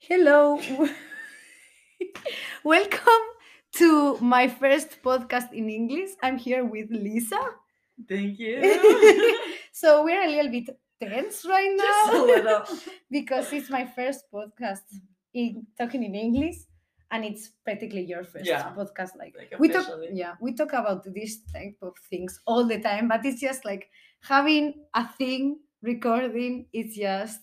Hello. Welcome to my first podcast in English. I'm here with Lisa. Thank you. so we're a little bit tense right now because it's my first podcast in talking in English and it's practically your first Yeah. podcast like, Like we talk yeah we talk about this type of things all the time but it's just like having a thing recording it's just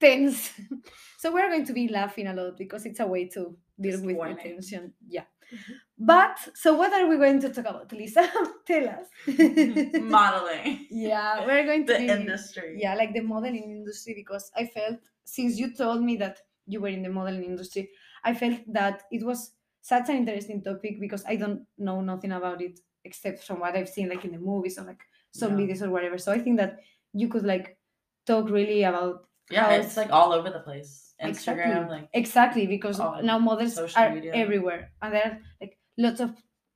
tense so we're going to be laughing a lot because it's a way to deal Just with the tension yeah Mhm. but so what are we going to talk about lisa tell us Modeling. yeah we're going to The be industry. yeah like the modeling industry because i felt since you told me that you were in the modeling industry i felt that it was such an interesting topic because i don't know nothing about it except from what i've seen like in the movies or like some Yeah. videos or whatever so i think that you could like talk really about Yeah, it's like all over the place. Instagram, Exactly. like exactly because all now models are media. everywhere and there are like lots of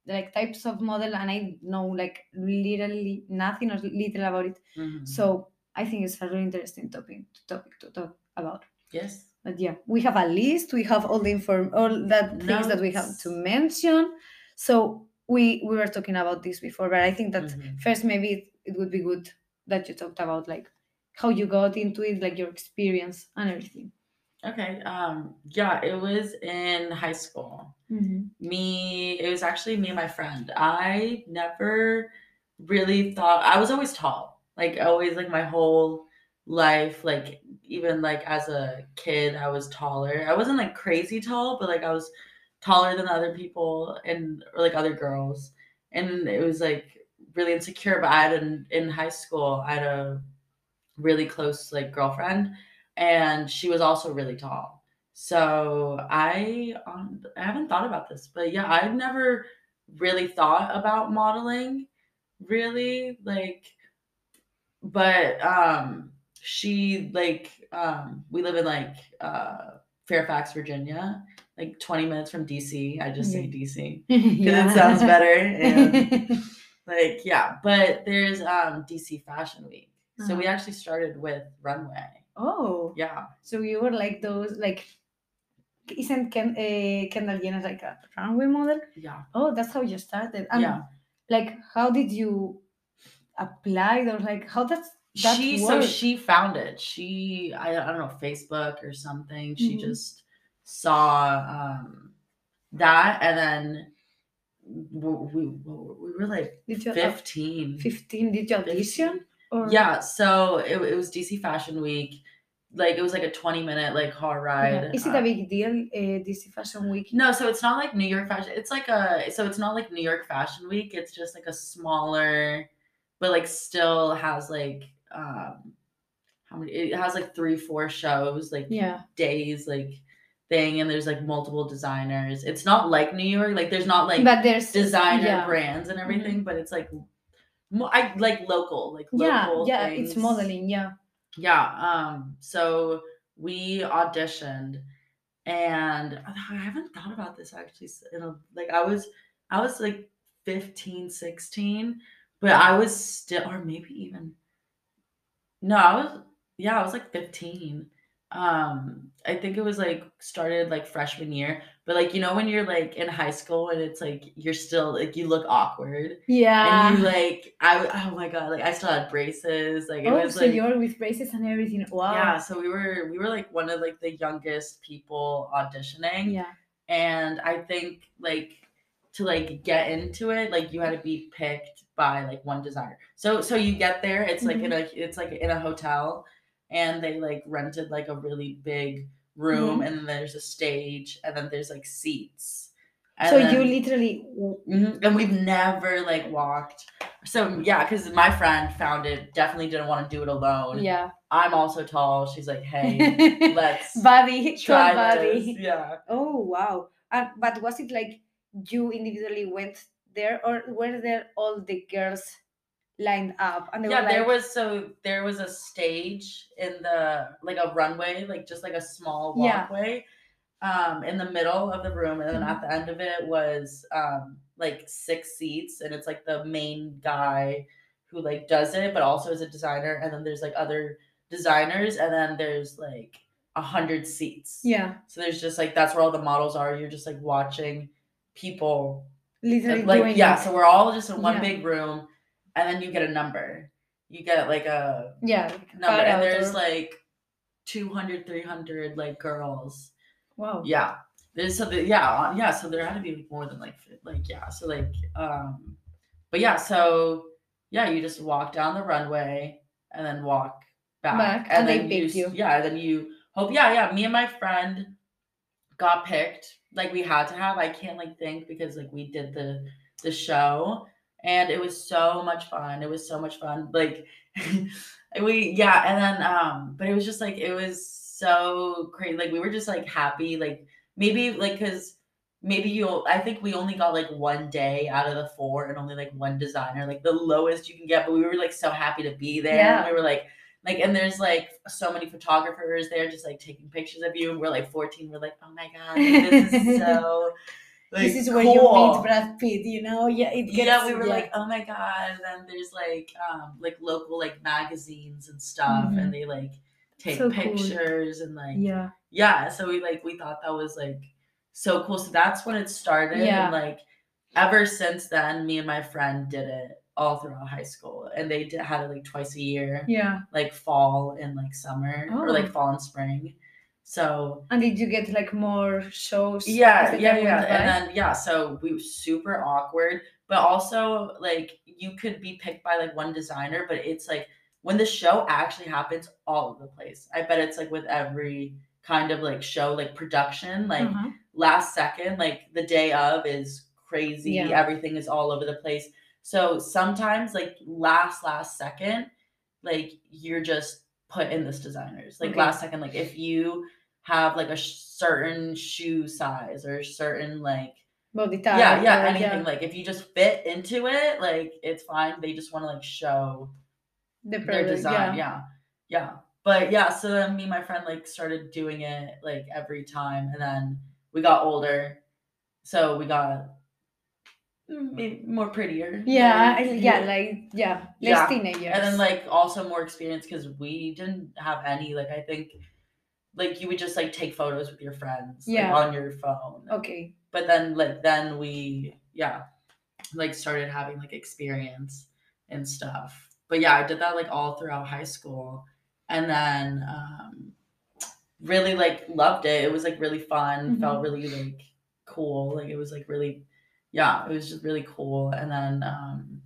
like types of model and i know like literally nothing or little about it mhm. so I think it's a really interesting topic topic to talk about. yes. But yeah, we have a list. We have all the inform all that things that we have to mention. So we we were talking about this before, but I think that Mhm. first maybe it, it would be good that you talked about like how you got into it, like your experience and everything. Okay. Um. Yeah, it was in high school. me it was actually me and my friend i never really thought i was always tall like always like my whole life like even like as a kid i was taller i wasn't like crazy tall but like i was taller than other people and or like other girls and it was like really insecure but i had an, in high school i had a really close like girlfriend and she was also really tall so I um, I haven't thought about this, but yeah, I've never really thought about modeling, really like. But um, she like um, we live in like uh, Fairfax, Virginia, like twenty minutes from DC. I just say DC because it sounds better. And like yeah, but there's um DC Fashion Week, so we Uh-huh. actually started with runway. oh, Yeah, so you were like those like. Isn't Ken, uh, Kendall Jenner like a runway model? yeah, Oh, that's how you started. And yeah. like how did you apply or like how does that she so she found it she I, I don't know facebook or something she Mhm. just saw um that and then w- we, we were like did you 15 15 did you audition or yeah so it, it was dc fashion week like it was like a 20 minute like car ride. Is it uh, a big deal uh, this fashion week? No so it's not like new york fashion it's like a so it's not like new york fashion week it's just like a smaller but like still has like um how many it has like three four shows like yeah. days like thing and there's like multiple designers. It's not like new york like there's not like but there's designer yeah. Mm-hmm. brands and everything but it's like mo- i like local like yeah local yeah things. it's modeling yeah yeah um so we auditioned and i haven't thought about this actually in a, like i was i was like 15 16 but i was still or maybe even no i was yeah i was like 15 um i think it was like started like freshman year but like you know when you're like in high school and it's like you're still like you look awkward yeah. and you like i oh my god like i still had braces like it oh was so like you're with braces and everything wow. yeah, so we were we were like one of like the youngest people auditioning yeah. and I think like to like get into it like you had to be picked by like one designer. So so you get there it's like in a it's like in a hotel and they like rented like a really big room and then there's a stage and then there's like seats. And so then- you literally Mhm, And we've never like walked. So yeah, because my friend found it, definitely didn't want to do it alone. yeah I'm also tall. She's like, hey, let's buddy try buddy Yeah. oh wow uh, but was it like you individually went there or were there all the girls lined up and they Yeah, were there was so there was a stage in the like a runway, like just like a small Yeah. walkway, um, in the middle of the room, and then Mhm. at the end of it was um like six seats, and it's like the main guy who like does it, but also is a designer, and then there's like other designers, and then there's like a hundred seats. Yeah. So there's just like that's where all the models are. You're just like watching people Literally like doing yeah, it. so we're all just in one Yeah. big room and then you get a number. You get like a yeah. number and there's like 200 300 like girls. wow. Yeah. There's so the, yeah, uh, yeah, so there had to be more than like like yeah, so like um but yeah, so yeah, you just walk down the runway and then walk back, Back, and they then pick s- you. Yeah, then you hope yeah, yeah, me and my friend got picked. Like we had to have. I can't like think because like we did the the show and it was so much fun. It was so much fun. Like we yeah, and then um but it was just like it was so crazy. Like we were just like happy like maybe like cuz maybe you'll I think we only got like one day out of the four and only like one designer, like the lowest you can get, but we were like so happy to be there. Yeah. And we were like like and there's like so many photographers there just like taking pictures of you. And we're like 14, we're like, oh my god, like, this is so like, this is where you meet Brad Pitt, you know? Yeah, it gets, yeah, we were like, oh my god. And then there's like um like local like magazines and stuff, Mhm. and they like take So cool. pictures and like yeah. yeah. So we like we thought that was like so cool. So that's when it started, Yeah. and like ever since then, me and my friend did it all throughout high school, and they did, had it like twice a year, Yeah. like fall and like summer, or Oh. like fall and spring. So And did you get like more shows? yeah, yeah, yeah. And then yeah, so we were super awkward, but also like you could be picked by like one designer, but it's like when the show actually happens all over the place. I bet it's like with every kind of like show, like production, like Uh-huh. last second, like the day of is crazy. Yeah. Everything is all over the place. So sometimes like last last second, like you're just put in this designers. Like Okay. last second, like if you have like a sh- certain shoe size or certain like body type. yeah yeah or- anything like if you just fit into it like it's fine they just want to like show the their design yeah. yeah yeah but yeah so then me and my friend like started doing it like every time and then we got older so we got more prettier Yeah, like, yeah, like yeah, less Yeah. teenagers. and then like also more experience because we didn't have any like i think like you would just like take photos with your friends like, Yeah. on your phone. Okay, but then like then we yeah like started having like experience and stuff. But yeah i did that like all throughout high school. And then um really like loved it. It was like really fun. Felt really like cool. Like it was like really yeah it was just really cool. And then um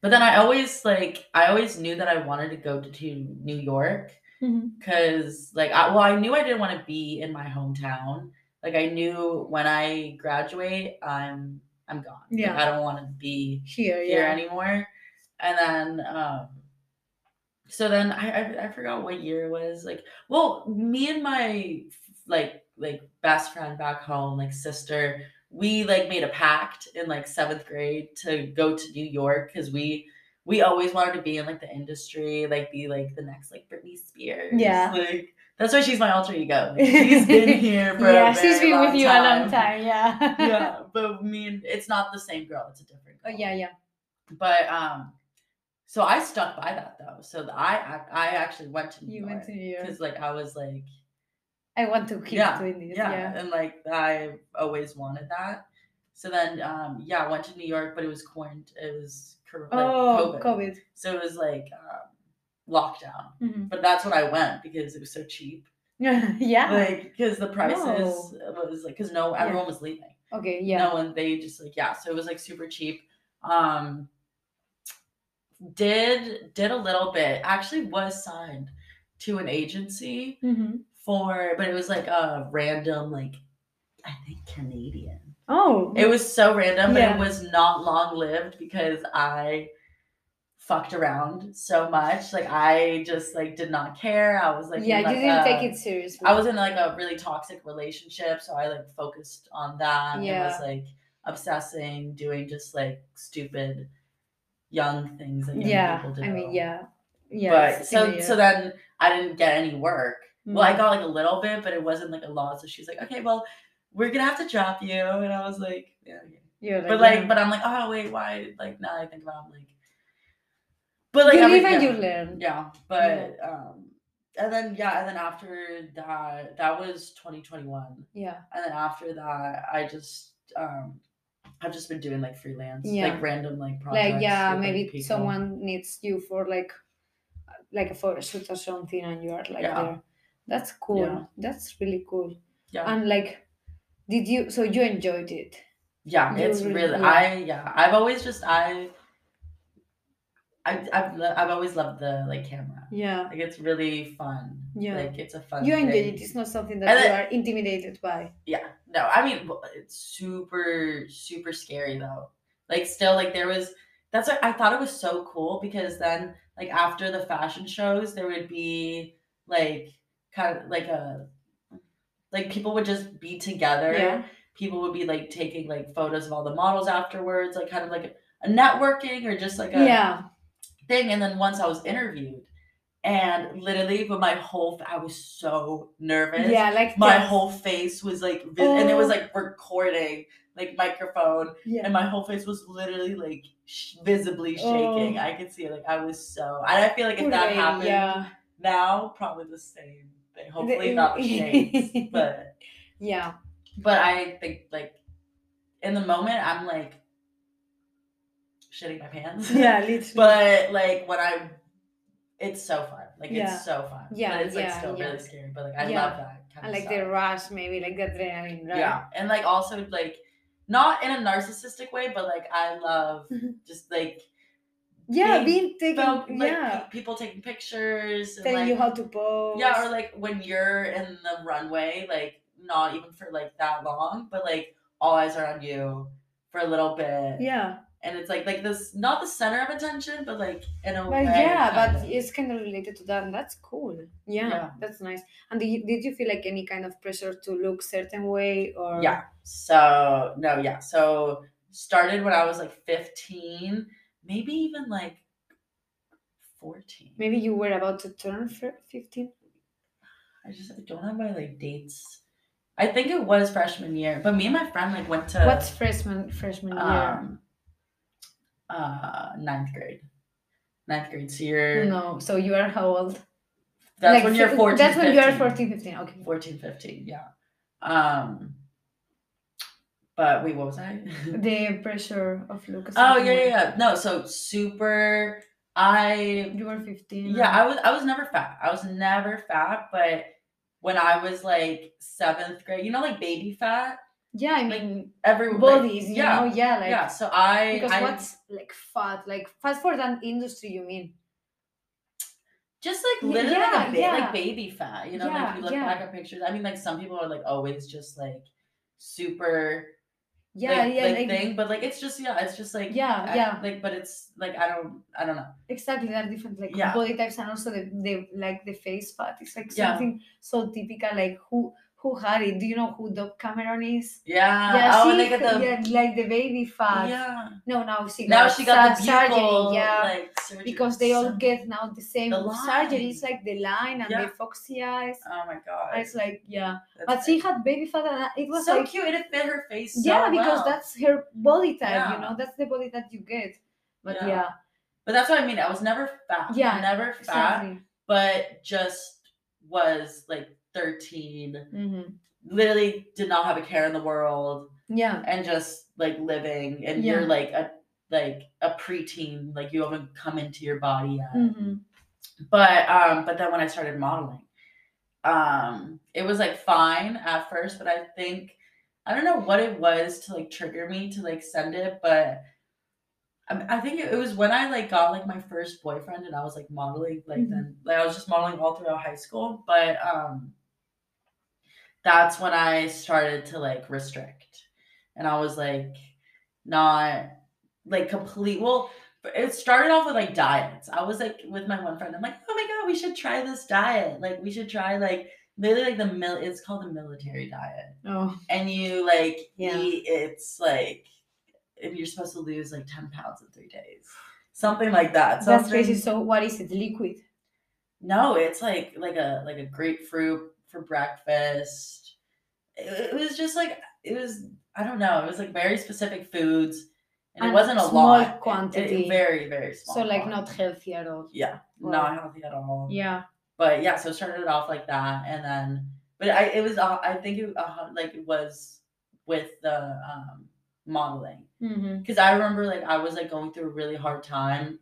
but then i always like i always knew that i wanted to go to, to new york because like I, well i knew i didn't want to be in my hometown. Like i knew when i graduate i'm i'm gone. Like, Yeah. i don't want to be here, here yeah. anymore. And then um so then I, I i forgot what year it was. Like well me and my like like best friend back home like sister we like made a pact in like seventh grade to go to new york because we we always wanted to be in like the industry like be like the next like britney spears Yeah. like that's why she's my alter ego Like, she's been here for yeah, a she's been with you a long time. Yeah. yeah but me and it's not the same girl it's a different oh yeah, yeah. But um, so I stuck by that though. So I I, I actually went to New You went to New York. because like I was like I want to keep yeah doing this. yeah, Yeah. and like I always wanted that. So then um yeah I went to New York, but it was quarant It was like, oh, COVID. COVID. So it was like um, lockdown. Mhm. But that's when I went because it was so cheap. yeah. Like because the prices Oh. was like because no everyone was leaving. okay. Yeah. No one they just like yeah, so it was like super cheap. Um did did a little bit. Actually was signed to an agency Mhm. For but it was like a random like I think Canadian. Oh. It was so random, but it was not long lived because I fucked around so much. Like I just like did not care. I was like yeah, in, you like, didn't a- take it seriously. I was in like a really toxic relationship, so I like focused on that. and Yeah. was like obsessing, doing just like stupid young things that young yeah. people do. I mean, yeah. Yeah. but so so then I didn't get any work. Well, I Mhm. got like a little bit, but it wasn't like a lot. So she's like, okay, well, we're gonna have to drop you. And I was like, yeah, okay. You're But like, yeah. but I'm like, oh wait, why? Like now I think about it, I'm like, but like you every- live and yeah. you learn. Yeah, but um, and then yeah, and then after that, that was 2021. Yeah. And then after that, I just um I've just been doing like freelance, Yeah. like random like projects. Like yeah, with, maybe people. someone needs you for like like a photo shoot or something and you are like Yeah. there. That's cool. Yeah. That's really cool. Yeah. And like did you so you enjoyed it? Yeah, You it's really- really. I yeah. I've always just I I I've I've always loved the like camera. Yeah. Like it's really fun. Yeah. Like it's a fun You enjoy thing. it. It's not something that And you then- are intimidated by. Yeah. No, I mean it's super super scary though. Like still like there was that's what I thought it was so cool because then like after the fashion shows there would be like kind of like a like people would just be together. Yeah. People would be like taking like photos of all the models afterwards, like kind of like a, a networking or just like a Yeah. thing. And then once I was interviewed, and literally, but my whole I was so nervous. Yeah, like My that. whole face was like, vis- and it was Oh. like recording, like microphone, yeah. and my whole face was literally like sh- visibly shaking. Oh. I could see it. Like I was so. And I feel like if that happened Yeah. now, probably the same thing. Hopefully not the shades, but Yeah. but I think like in the moment I'm like shitting my pants. Yeah, literally. but like when I, it's so fun. Like Yeah. it's so fun. Yeah, but it's like yeah, still yeah. really scary. But like I love that kind and like stuff. the rush, maybe like the adrenaline, right? Yeah, and like also like not in a narcissistic way, but like I love Mhm. just like Yeah, Being being taken. like yeah. people taking pictures Telling like, you how to pose. Yeah, or like when you're in the runway, like not even for like that long, but like all eyes are on you for a little bit. Yeah. And it's like like this not the center of attention, but like in a But way. yeah, but of. it's kind of related to that, and that's cool. Yeah, Yeah. that's nice. And did you, did you feel like any kind of pressure to look certain way or? Yeah. So no, yeah. So started when I was like 15, maybe even like 14. Maybe you were about to turn fifteen. I just I don't have my like dates. I think it was freshman year, but me and my friend like went to What's freshman freshman year? um uh ninth grade. Ninth grade. So you're no, so you are how old? that's Like, when you're 14. That's when you are 15. 14, 15. Okay. 14, 15, yeah. Um but wait, what was I? The pressure of Lucas. oh yeah, yeah, yeah. No, so super I You were fifteen. Yeah, I was I was never fat. I was never fat, but when I was like seventh grade, you know, like baby fat, yeah. I like, mean, every like, bodies. You yeah, know, yeah, like yeah. So I because I what's like fat, like fat for that industry. You mean? just like literally like, yeah, a ba- yeah. like baby fat, you know, like Yeah, if you look back at pictures. I mean, like some people are like always just like super Yeah, like, yeah, like, like, thing, but like it's just yeah, it's just like Yeah, I- yeah. like but it's like I don't I don't know. exactly. There are different like Yeah. body types, and also the, the like the face fat. It's like Yeah. something so typical. Like who who had it? Do you know who Dove Cameron is? Yeah. yeah, oh, she, they the yeah, like the baby fat. yeah. No, now she Now got she got the sur- buccal, yeah, like surgery. because they all get now the same The surgery. It's like the line and Yeah. the foxy eyes. Oh my god. And It's like yeah, That's but she had baby fat, and uh, it was so like cute. It fit her face. So yeah, because well. that's her body type. Yeah. You know, that's the body that you get. But Yeah. yeah, But that's what I mean. I was never fat. Yeah, Never fat. exactly. But just was like 13. hmm Literally did not have a care in the world Yeah, and just like living. And Yeah. you're like a like a preteen. Like you haven't come into your body yet. hmm But um, but then when I started modeling, um, it was like fine at first, but I think I don't know what it was to like trigger me to like send it, but I, I think it, was when I like got like my first boyfriend and I was like modeling like Mhm. then like I was just modeling all throughout high school, but um, that's when I started to like restrict, and I was like not like complete well it started off with like diets. I was like with my one friend. I'm like, oh my god, we should try this diet. Like we should try like literally like the mil. It's called the military diet, oh and you like Yeah. eat. It's like if you're supposed to lose like ten pounds in three days, something like that. that's crazy. So what is it? Liquid. No, it's like like a like a grapefruit for breakfast. It, it was just like it was. I don't know. It was like very specific foods. And, And it wasn't a lot. It- it- quantity. very, very small. So like not healthy at all. Yeah, Wow. not healthy at all. Yeah. but yeah, so started off like that, and then but I it was uh, I think it uh, like it was with the um, modeling because Mhm. I remember like I was like going through a really hard time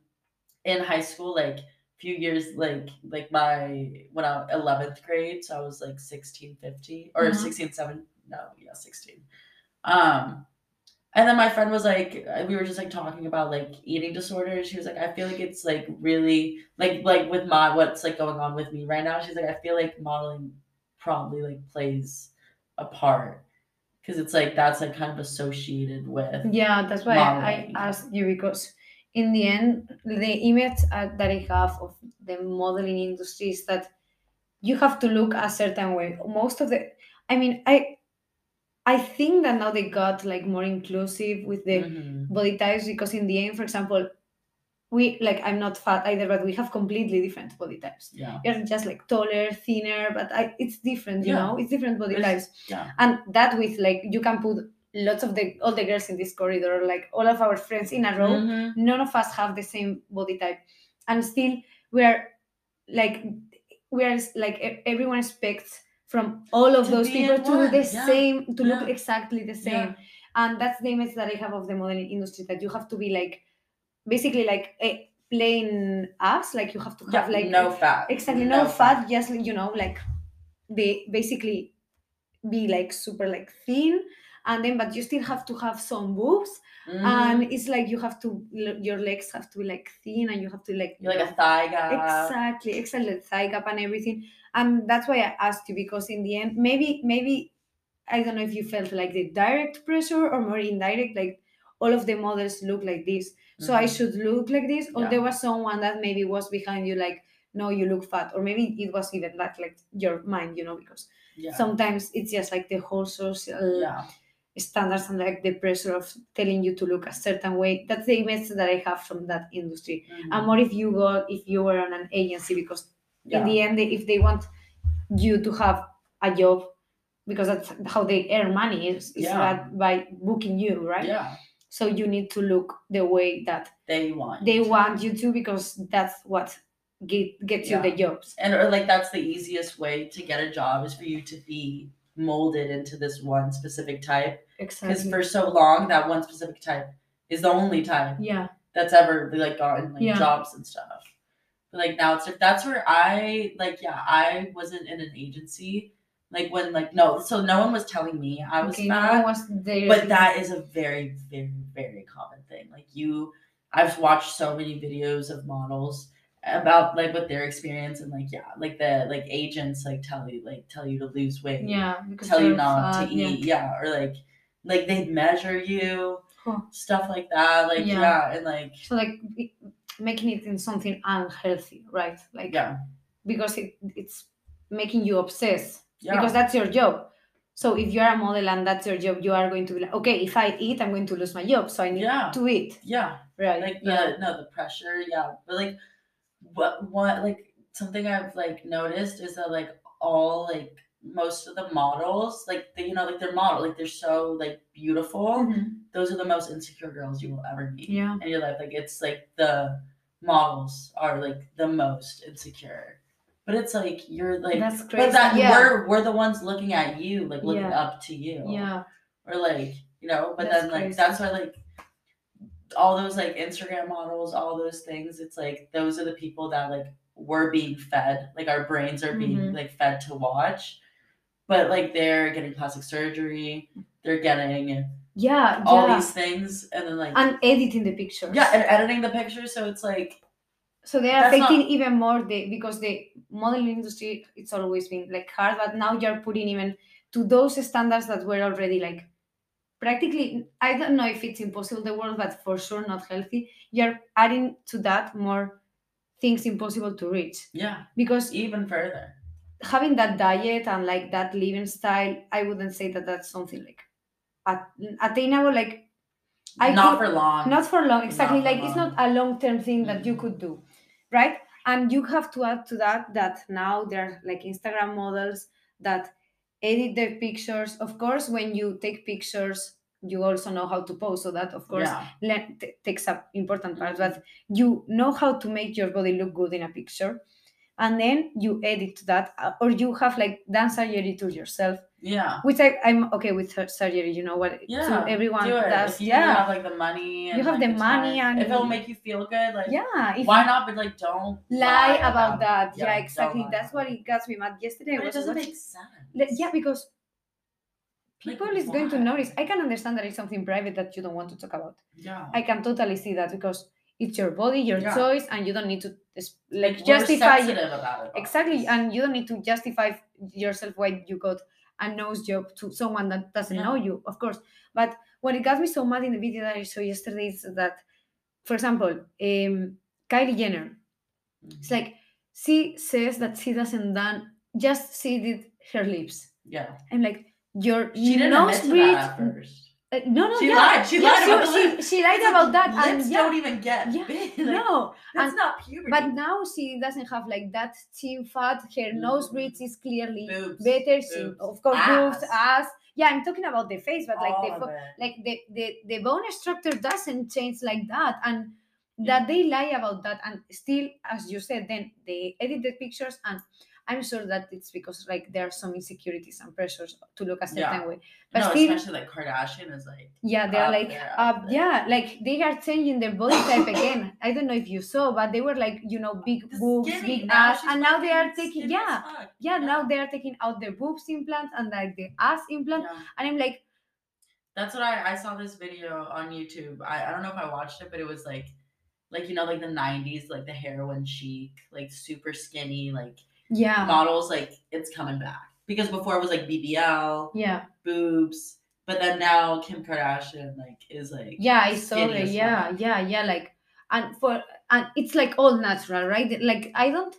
in high school, like few years like like my when I 11th grade, so I was like 16, 15 or Mhm. 16, 7, no, yeah, 16. Um and then my friend was like, uh, we were just like talking about like eating disorders. She was like, I feel like it's like really like like with my what's like going on with me right now. She's like, I feel like modeling probably like plays a part because it's like that's like kind of associated with Yeah, that's why I, I asked you because in the end, the image uh, that I have of the modeling industry is that you have to look a certain way. Most of the, I mean, I, I think that now they got like more inclusive with the Mhm. body types because in the end, for example, we like I'm not fat either, but we have completely different body types. yeah You're just like taller, thinner, but I, it's different, you Yeah. know, it's different body It's- types yeah and that with like you can put lots of the all the girls in this corridor like all of our friends in a row Mhm. none of us have the same body type and still we're like we're like e- everyone expects from all of To those people to the yeah, same to look exactly the same Yeah. and that's the image that i have of the modeling industry that you have to be like basically like a plain ass like you have to Yeah, have like no fat exactly no, fat, just you know like they basically be like super like thin and then but you still have to have some boobs Mhm. and it's like you have to your legs have to be like thin and you have to like you're like a thigh guy exactly exactly thigh gap and everything and that's why i asked you because in the end maybe maybe i don't know if you felt like the direct pressure or more indirect like all of the models look like this so i Mhm. should look like this or Yeah. there was someone that maybe was behind you like no you look fat or maybe it was even that like your mind you know because yeah sometimes it's just like the whole social yeah standards and like the pressure of telling you to look a certain way. That's the image that i have from that industry. Mhm. and more if you go if you were on an agency because yeah in the end if they want you to have a job because that's how they earn money is, Yeah. by booking you right? Yeah. So you need to look the way that they want they want you to because that's what get, gets you the jobs. And or like that's the easiest way to get a job is for you to be molded into this one specific type because for so long that one specific type is the only type yeah that's ever like gotten like Yeah. jobs and stuff but like now it's like that's where i like yeah i wasn't in an agency like when like no so no one was telling me i was okay fat no was there but that is a very very very common thing like you i've watched so many videos of models about like what their experience and like yeah like the like agents like tell you like tell you to lose weight yeah tell you not fat, to eat yeah. or like like they measure you Huh. stuff like that like Yeah. yeah, and like so like making it in something unhealthy right? Like yeah. because it, it's making you obsessed yeah. because that's your job. So if you're a model and that's your job you are going to be like okay if i eat i'm going to lose my job so i need Yeah. to eat. Yeah. Right. Like the yeah. no the pressure yeah. But like what what like something i've like noticed is that like all like most of the models like they, you know like they're model like they're so like beautiful Mhm. those are the most insecure girls you will ever meet Yeah. in your life like it's like the models are like the most insecure but it's like you're like That's crazy. but that yeah. we're we're the ones looking at you like looking Yeah. up to you yeah or like you know but That's then like crazy. that's why like all those like instagram models all those things it's like those are the people that like we're being fed like our brains are being Mhm. like fed to watch but like they're getting plastic surgery. They're getting yeah all yeah. these things and then like and editing the pictures. Yeah and editing the pictures so it's like so they are That's not- taking even more the because the modeling industry it's always been like hard but now you're putting even to those standards that were already like practically i don't know if it's impossible in the world but for sure not healthy. You're adding to that more things impossible to reach. Yeah. Because even further having that diet and like that living style i wouldn't say that that's something like at- attainable like I not could- for long. Not for long exactly for like it's not a long term thing that you Mhm. could do right? And you have to add to that that now there are like instagram models that edit their pictures. Of course when you take pictures you also know how to pose so that of course yeah. le- t- takes up important part but you know how to make your body look good in a picture and then you edit that uh, or you have like done surgery to yourself Yeah. which I, i'm okay with surgery you know what Yeah. everyone do it. does you yeah have like the money and You have like, the money time, and- if it'll make you feel good, like yeah if why not? But like don't lie about it. that Yeah, yeah, exactly that's what it got me mad yesterday But it doesn't watching- make sense. Yeah because Like, people is going to notice i can understand that it's something private that you don't want to talk about yeah. i can totally see that because it's your body your Yeah. choice and you don't need to like we're justify about it. exactly and you don't need to justify yourself why you got a nose job to someone that doesn't Yeah. know you of course but what it got me so mad in the video that i saw yesterday is that for example um kylie jenner it's Mhm. like she says that she doesn't done just she did her lips yeah. i'm like your She nose bridge. Uh, no no She yeah, lied. She yeah, lied about the she, lips. she lied about that Lips and yeah don't even get yeah, big. Like, no that's and- not puberty. but now she doesn't have like that chin fat her nose Mhm. bridge is clearly boobs, better she, boobs, of course boobs ass yeah i'm talking about the face but like all the of fo- it. like the, the the bone structure doesn't change like that and Yeah. that they lie about that and still as you said then they edit the pictures and i'm sure that it's because like there are some insecurities and pressures to look a certain Yeah. way but no, still especially like Kardashian is like yeah they're like there, up up there. yeah like they are changing their body type again i don't know if you saw but they were like you know oh, big the boobs skinny. big Now ass and now they are taking as yeah yeah now they are taking out their boobs implants and like the ass implant Yeah. and i'm like That's what I I saw this video on YouTube. I, I don't know if I watched it, but it was like like you know like the 90s like the heroin chic like super skinny like yeah. models like it's coming back. Because before it was like BBL yeah. boobs but then now Kim Kardashian like is like yeah i saw it. yeah fuck. yeah yeah like and for and it's like all natural right? Like i don't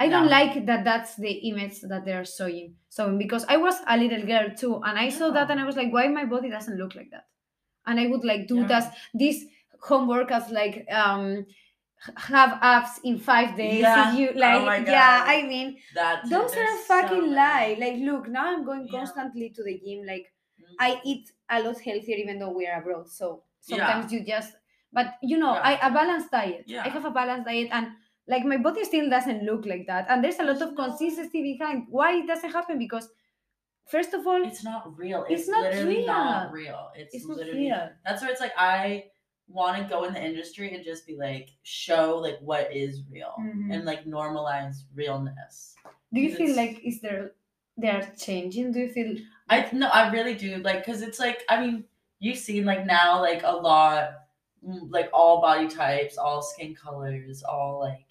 i don't like that that's the image that they're showing. So because i was a little girl too and i saw that and i was like why my body doesn't look like that? And i would like do Yeah. that this homework as like um have abs in five days Yeah. if you Oh like my yeah i mean that those are a fucking many. lie like look now i'm going Yeah. constantly to the gym like Mhm. I eat a lot healthier even though we are abroad. So Yeah. sometimes you just but you know, Yeah. I a balanced diet. I have a balanced diet and like my body still doesn't look like that. And there's a lot of consistency behind why it doesn't happen because first of all, it's not real It's it's, not literally not real. real it's, it's not real. that's where it's like I want to go in the industry and just be like show like what is real Mhm. and like normalize realness. Do you feel like is there they are changing? Do you feel I no, I really do like because it's like I mean you've seen like now like a lot mm, like all body types, all skin colors, all like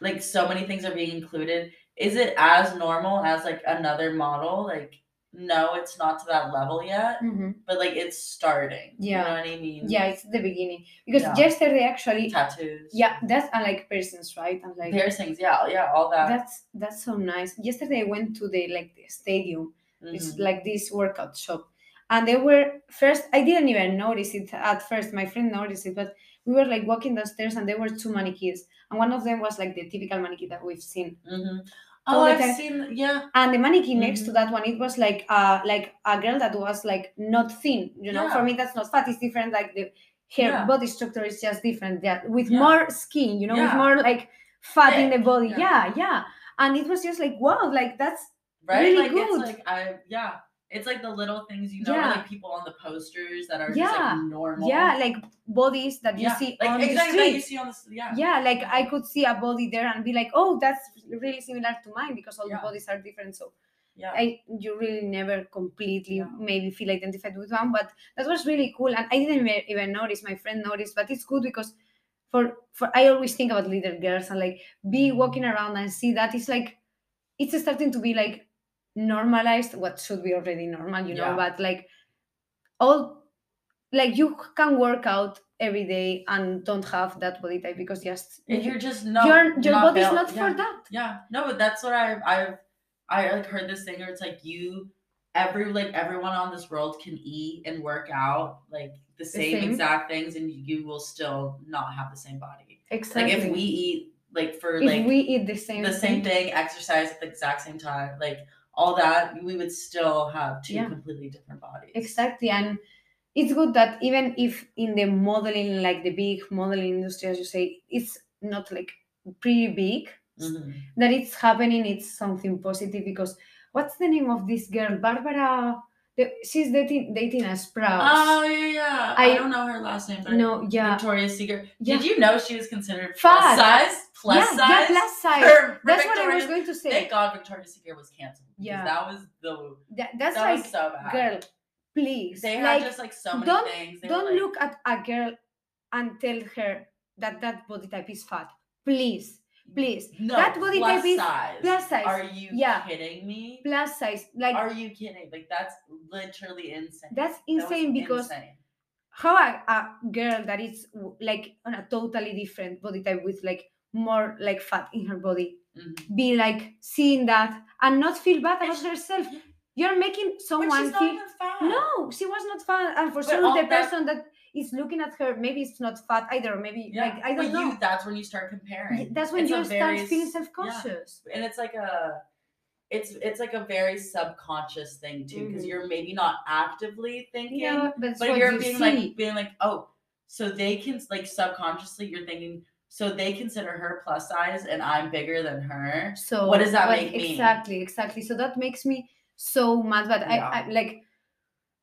like so many things are being included. Is it as normal as like another model? Like no, it's not to that level yet, Mhm. but like it's starting. Yeah. you know what I mean. yeah, it's the beginning. Because Yeah. yesterday actually tattoos. yeah, that's unlike piercings, right? And like piercings. Yeah, yeah, all that. that's that's so nice. Yesterday I went to the like the stadium It's Mhm. like this workout shop. And they were first, I didn't even notice it at first. My friend noticed it, but we were like walking downstairs and there were two mannequins. And one of them was like the typical mannequin that we've seen. Mhm. Oh, I've time. seen. Yeah, And the mannequin next to Mhm. that one, it was like uh like a girl that was like not thin. You know, for me that's not fat, it's different. Like the her Yeah. body structure is just different. Yeah, with Yeah. more skin, you know, with more like fat in the body. yeah. Yeah, yeah. And it was just like, wow, like that's right. Really like good. it's like I yeah. It's like the little things you know, Yeah. like people on the posters that are just like normal. yeah, like bodies that you yeah. see like on exactly the street. you see on the yeah. yeah like i could see a body there and be like oh that's really similar to mine because all Yeah. the bodies are different so Yeah. i you really never completely Yeah. maybe feel identified with one but that was really cool and i didn't even- even notice my friend noticed but it's good because for for i always think about little girls and like be mm. walking around and see that it's like it's starting to be like normalized what should be already normal you know Yeah. but like all like you can work out every day and don't have that body type because just you- you're just no, your your not body's built- not yeah. for that Yeah, no, but that's what i've I've I like heard this thing where it's like you every like everyone on this world can eat and work out like the same, same. exact things and you will still not have the same body. exactly Like if we eat like for if like we eat the same the same thing, exercise at the exact same time, like all that, we would still have two Yeah. completely different bodies. exactly and it's good that even if in the modeling like the big modeling industry as you say it's not like pretty big Mhm. that it's happening it's something positive because what's the name of this girl barbara she's dating dating a Sprouse Oh yeah, yeah. I, I- don't know her last name, but no yeah Victoria's Secret. Yeah. Did you know she was considered Fat. plus size? Plus yeah, size. yeah plus size that's what i was going to say Thank God Victoria's Secret was canceled. Yeah. that was the That- that's that like was so bad. girl please They like had just like so many don't- things. They don't like, look at a girl and tell her that that body type is fat please please no, that body plus type is size. plus size Are you yeah. kidding me? plus size like Are you kidding? Like that's literally insane. that's That insane because insane. how a, a girl that is like on a totally different body type with like more like fat in her body Mhm. be like seeing that and not feel bad about she- herself you're making someone she's not feel even fat. no she was not fat and for But sure the that- person that is looking at her maybe it's not fat either maybe Yeah, like i don't know You, that's when you start comparing. That's when It's you start feeling self-conscious and it's like a it's it's like a very subconscious thing too because Mhm. you're maybe not actively thinking yeah, but but you're you being see. like being like oh so they can like subconsciously you're thinking so they consider her plus size and i'm bigger than her so what does that what- make me? exactly exactly so that makes me so mad but Yeah. I, I like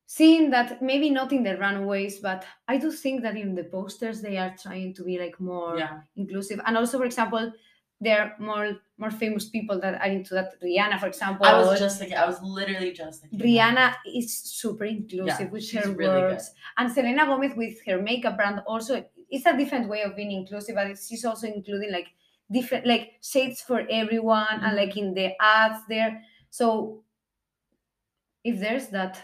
seeing that maybe not in the runways but i do think that in the posters they are trying to be like more yeah. inclusive. And also for example there are more more famous people that are into that. Rihanna for example i was just thinking i was literally just thinking rihanna is super inclusive with she's her really good. words and selena gomez with her makeup brand also it's a different way of being inclusive but she's also including like different like shades for everyone and Mhm. like in the ads there. So if there's that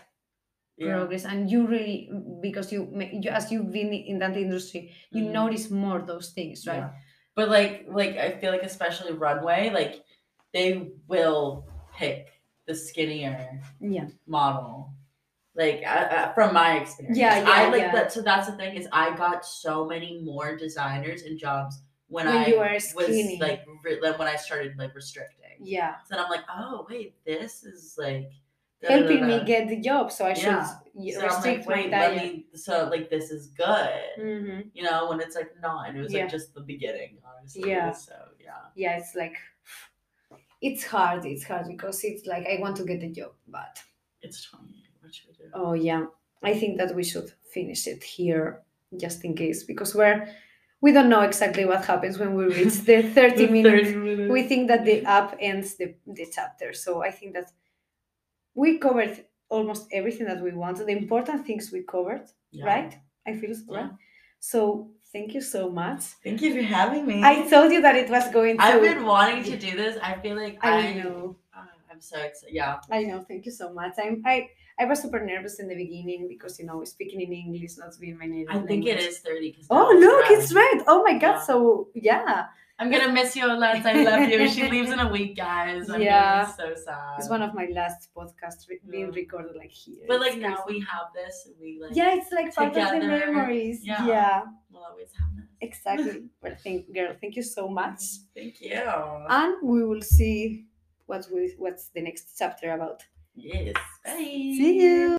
yeah. progress and you really because you, you as you've been in that industry you Mhm. notice more those things right Yeah. But like like I feel like especially runway, like they will pick the skinnier yeah model. Like uh, uh, from my experience, Yeah, yeah, I like yeah. that. So that's the thing is, I got so many more designers and jobs when, When I was like re- when I started like restricting. yeah So then I'm like, oh wait, this is like helping me get the job so i should Yeah. So I'm like, restrict my diet. So like this is good. hmm You know, when it's like not, and it was Yeah. like just the beginning, honestly. Yeah. So yeah. yeah it's like it's hard it's hard because it's like i want to get the job but It's 28. What should we do? oh yeah i think that we should finish it here just in case because we're we don't know exactly what happens when we reach the 30 minutes we think that the app ends the, the chapter so i think that we covered almost everything that we wanted the important things we covered Yeah. right i feel so, Yeah. so thank you so much Thank you for having me. i told you that it was going to I've been wanting to do this. I feel like I, i know uh, I'm so excited. Yeah. I know. Thank you so much. I'm I I was super nervous in the beginning because you know speaking in English not being my native I think it language. is 30. Oh look, it's red. Oh my god. Yeah. So yeah, I'm gonna miss you, Lance. I love you. She leaves in a week, guys. I'm Yeah. so sad. it's one of my last podcasts re- being Yeah. recorded like here. But like now we have this, and we like yeah, it's like part of the memories. Yeah. Yeah, we'll always have this. exactly. well, thank girl. Thank you so much. Thank you. And we will see what we what's the next chapter about. yes. Bye. See you.